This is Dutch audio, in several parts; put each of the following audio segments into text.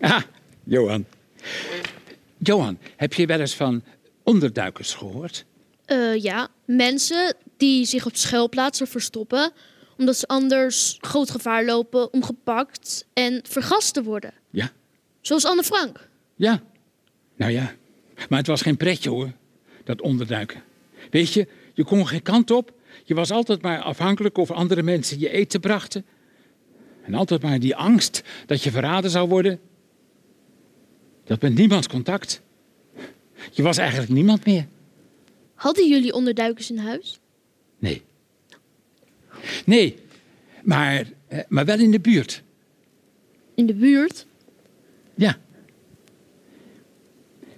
Ah, Johan. Johan, heb je wel eens van onderduikers gehoord? Eh, ja, mensen die zich op schuilplaatsen verstoppen omdat ze anders groot gevaar lopen om gepakt en vergast te worden. Ja. Zoals Anne Frank. Ja. Nou ja, maar het was geen pretje hoor, dat onderduiken. Weet je, je kon geen kant op. Je was altijd maar afhankelijk of andere mensen je eten brachten. En altijd maar die angst dat je verraden zou worden. Had met niemands contact. Je was eigenlijk niemand meer. Hadden jullie onderduikers in huis? Nee. Nee, maar, eh, maar wel in de buurt. In de buurt? Ja.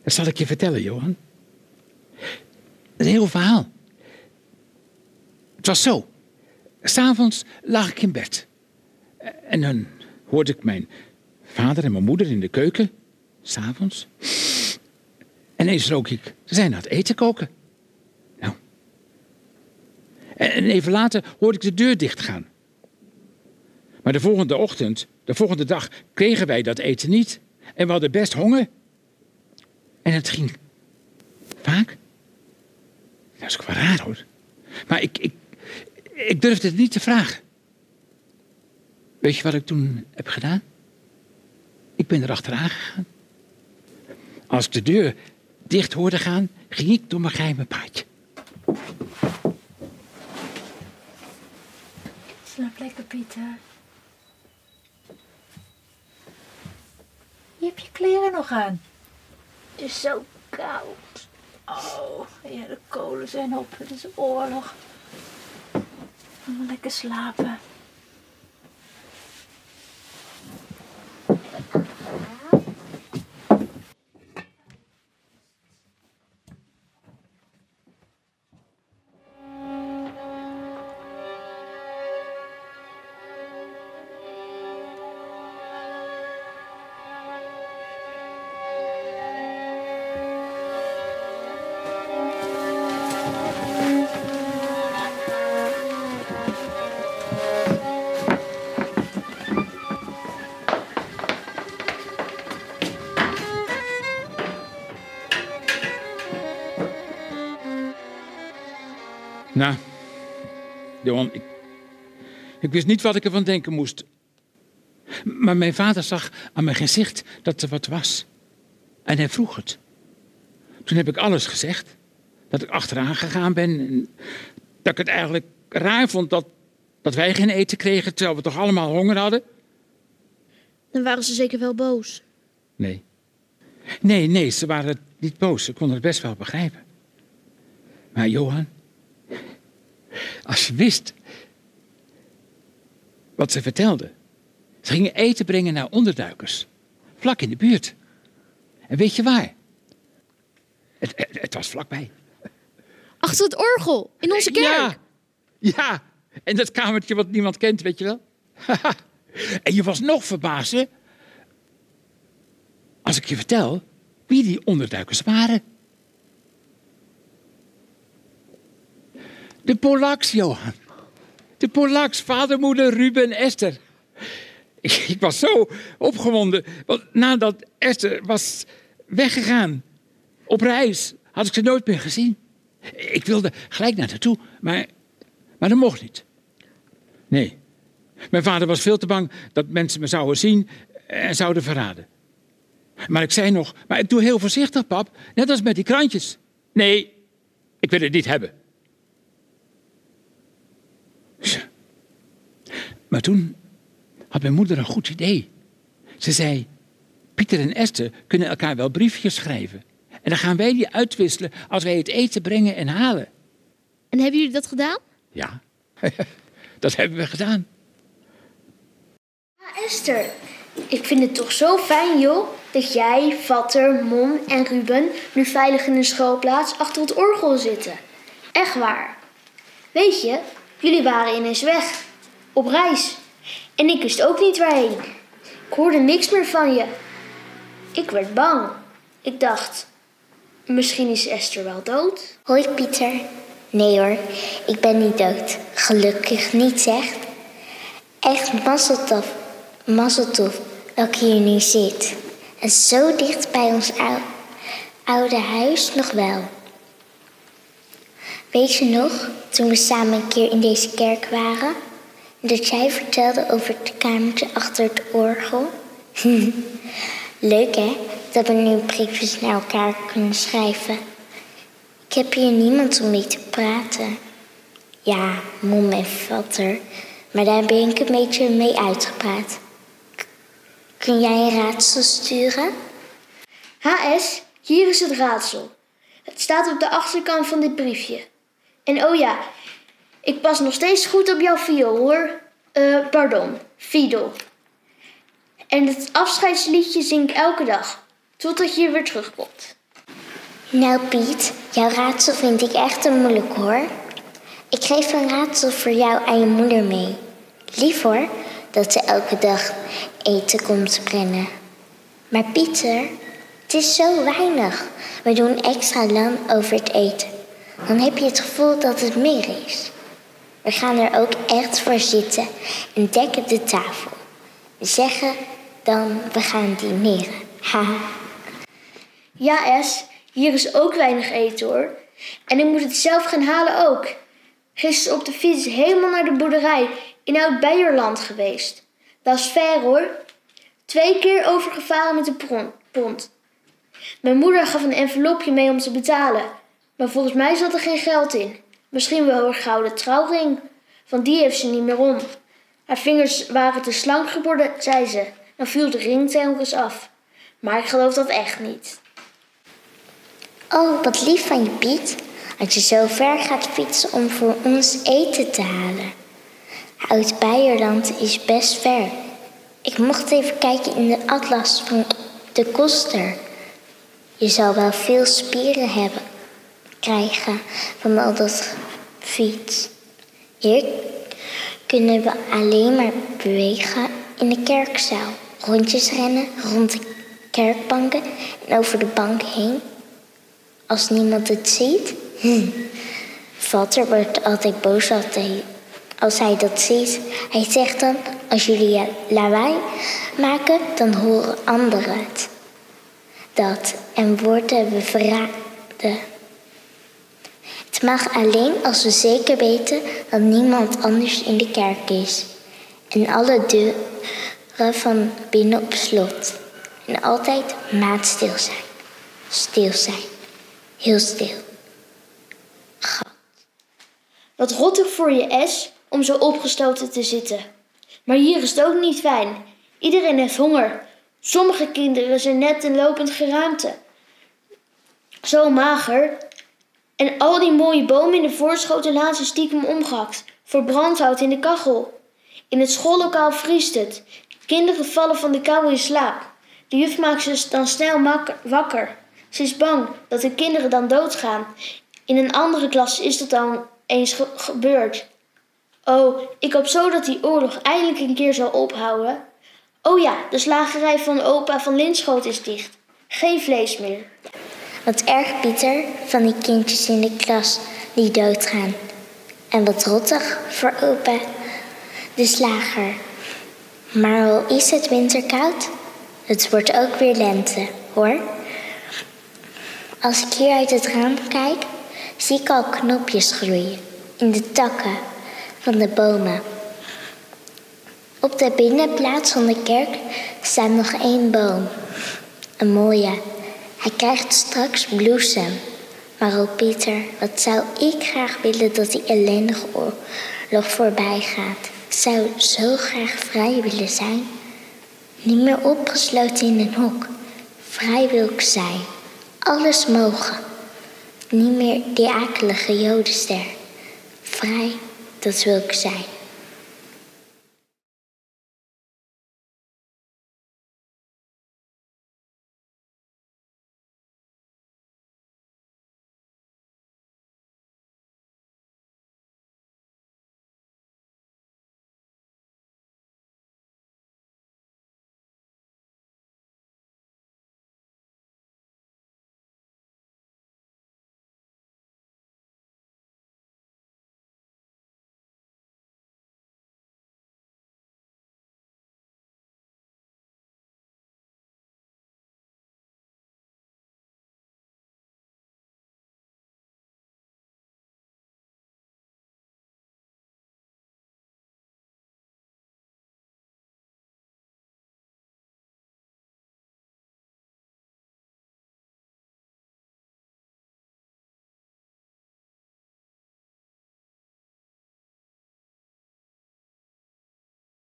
Dat zal ik je vertellen, Johan. Een heel verhaal. Het was zo. S'avonds lag ik in bed. En dan hoorde ik mijn vader en mijn moeder in de keuken. S'avonds. En ineens rook ik. Ze zijn aan het eten koken. Nou. En even later hoorde ik de deur dichtgaan. Maar de volgende ochtend, de volgende dag, kregen wij dat eten niet. En we hadden best honger. En het ging vaak. Dat is ook wel raar hoor. Maar ik, ik, ik durfde het niet te vragen. Weet je wat ik toen heb gedaan? Ik ben er achteraan gegaan. Als ik de deur dicht hoorde gaan, ging ik door mijn geheime paadje. Slaap lekker, Pieter. Je hebt je kleren nog aan. Het is zo koud. Oh, ja, de kolen zijn op. Het is oorlog. Lekker slapen. Nou, Johan, ik, ik wist niet wat ik ervan denken moest. Maar mijn vader zag aan mijn gezicht dat er wat was. En hij vroeg het. Toen heb ik alles gezegd. Dat ik achteraan gegaan ben. En dat ik het eigenlijk raar vond dat, dat wij geen eten kregen, terwijl we toch allemaal honger hadden. Dan waren ze zeker wel boos. Nee. Nee, nee, ze waren niet boos. Ze konden het best wel begrijpen. Maar Johan, als je wist wat ze vertelden. Ze gingen eten brengen naar onderduikers. Vlak in de buurt. En weet je waar? Het, het, het was vlakbij. Achter het orgel, in onze kerk. Ja, ja. En dat kamertje wat niemand kent, weet je wel. en je was nog verbaasd, hè? Als ik je vertel wie die onderduikers waren. De Polaks, Johan. De Polaks, vader, moeder, Ruben en Esther. Ik, ik was zo opgewonden. Want nadat Esther was weggegaan op reis, had ik ze nooit meer gezien. Ik wilde gelijk naar haar toe, maar, maar dat mocht niet. Nee. Mijn vader was veel te bang dat mensen me zouden zien en zouden verraden. Maar ik zei nog, maar ik doe heel voorzichtig, pap. Net als met die krantjes. Nee, ik wil het niet hebben. Maar toen had mijn moeder een goed idee. Ze zei: Pieter en Esther kunnen elkaar wel briefjes schrijven. En dan gaan wij die uitwisselen als wij het eten brengen en halen. En hebben jullie dat gedaan? Ja, dat hebben we gedaan. Ah, Esther, ik vind het toch zo fijn, joh, dat jij, Vatter, Mon en Ruben nu veilig in een schoolplaats achter het orgel zitten. Echt waar. Weet je, jullie waren ineens weg. Op reis. En ik wist ook niet waarheen. Ik hoorde niks meer van je. Ik werd bang. Ik dacht, misschien is Esther wel dood. Hoi Pieter. Nee hoor, ik ben niet dood. Gelukkig niet, zegt. Echt mazzeltof, mazzeltof dat ik hier nu zit. En zo dicht bij ons ou- oude huis nog wel. Weet je nog, toen we samen een keer in deze kerk waren? Dat jij vertelde over het kamertje achter het orgel? Leuk hè, dat we nu briefjes naar elkaar kunnen schrijven. Ik heb hier niemand om mee te praten. Ja, mom en vader, maar daar ben ik een beetje mee uitgepraat. Kun jij een raadsel sturen? HS, hier is het raadsel. Het staat op de achterkant van dit briefje. En oh ja, ik pas nog steeds goed op jouw viool hoor. Eh, pardon, fiedel. En het afscheidsliedje zing ik elke dag, totdat je weer terugkomt. Nou Piet, jouw raadsel vind ik echt een moeilijk hoor. Ik geef een raadsel voor jou aan je moeder mee. Lief hoor, dat ze elke dag eten komt brengen. Maar Pieter, het is zo weinig. We doen extra lang over het eten. Dan heb je het gevoel dat het meer is. We gaan er ook echt voor zitten en dekken de tafel. We zeggen dan, we gaan dineren. Haha. Ja, S, hier is ook weinig eten hoor. En ik moet het zelf gaan halen ook. Gisteren op de fiets helemaal naar de boerderij in Oud-Beierland geweest. Dat is ver hoor. Twee keer overgevaren met de pont. Mijn moeder gaf een envelopje mee om te betalen. Maar volgens mij zat er geen geld in. Misschien wel haar gouden trouwring. Want die heeft ze niet meer om. Haar vingers waren te slank geworden, zei ze. Dan viel de ring telkens af. Maar ik geloof dat echt niet. Oh, wat lief van je, Piet. Dat je zo ver gaat fietsen om voor ons eten te halen. Oud-Beierland is best ver. Ik mocht even kijken in de atlas van de koster. Je zal wel veel spieren hebben krijgen van al dat fiets. Hier kunnen we alleen maar bewegen in de kerkzaal. Rondjes rennen rond de kerkbanken en over de bank heen als niemand het ziet? Hm. Wordt altijd boos als hij, dat ziet. Hij zegt dan, als jullie lawaai maken, dan horen anderen het. Dat en worden we verraden. Het mag alleen als we zeker weten dat niemand anders in de kerk is. En alle deuren van binnen op slot. En altijd maatstil zijn. Stil zijn. Heel stil. Wat rottig voor je S om zo opgesloten te zitten. Maar hier is het ook niet fijn. Iedereen heeft honger. Sommige kinderen zijn net een lopend geraamte. Zo mager. En al die mooie bomen in de voorschoten ze stiekem omgehakt. Voor brandhout in de kachel. In het schoollokaal vriest het. Kinderen vallen van de kou in slaap. De juf maakt ze dan snel wakker. Ze is bang dat de kinderen dan doodgaan. In een andere klas is dat dan eens ge- gebeurd. Oh, ik hoop zo dat die oorlog eindelijk een keer zal ophouden. Oh ja, de slagerij van opa van Linschoot is dicht. Geen vlees meer. Wat erg Pieter van die kindjes in de klas die doodgaan. En wat rottig voor opa de slager. Maar al is het winterkoud, het wordt ook weer lente, hoor. Als ik hier uit het raam kijk, zie ik al knopjes groeien in de takken van de bomen. Op de binnenplaats van de kerk staat nog één boom. Een mooie. Hij krijgt straks bloesem. Maar oh Pieter, wat zou ik graag willen dat die ellendige oorlog voorbij gaat. Ik zou zo graag vrij willen zijn. Niet meer opgesloten in een hok. Vrij wil ik zijn. Alles mogen. Niet meer die akelige jodenster. Vrij, dat wil ik zijn.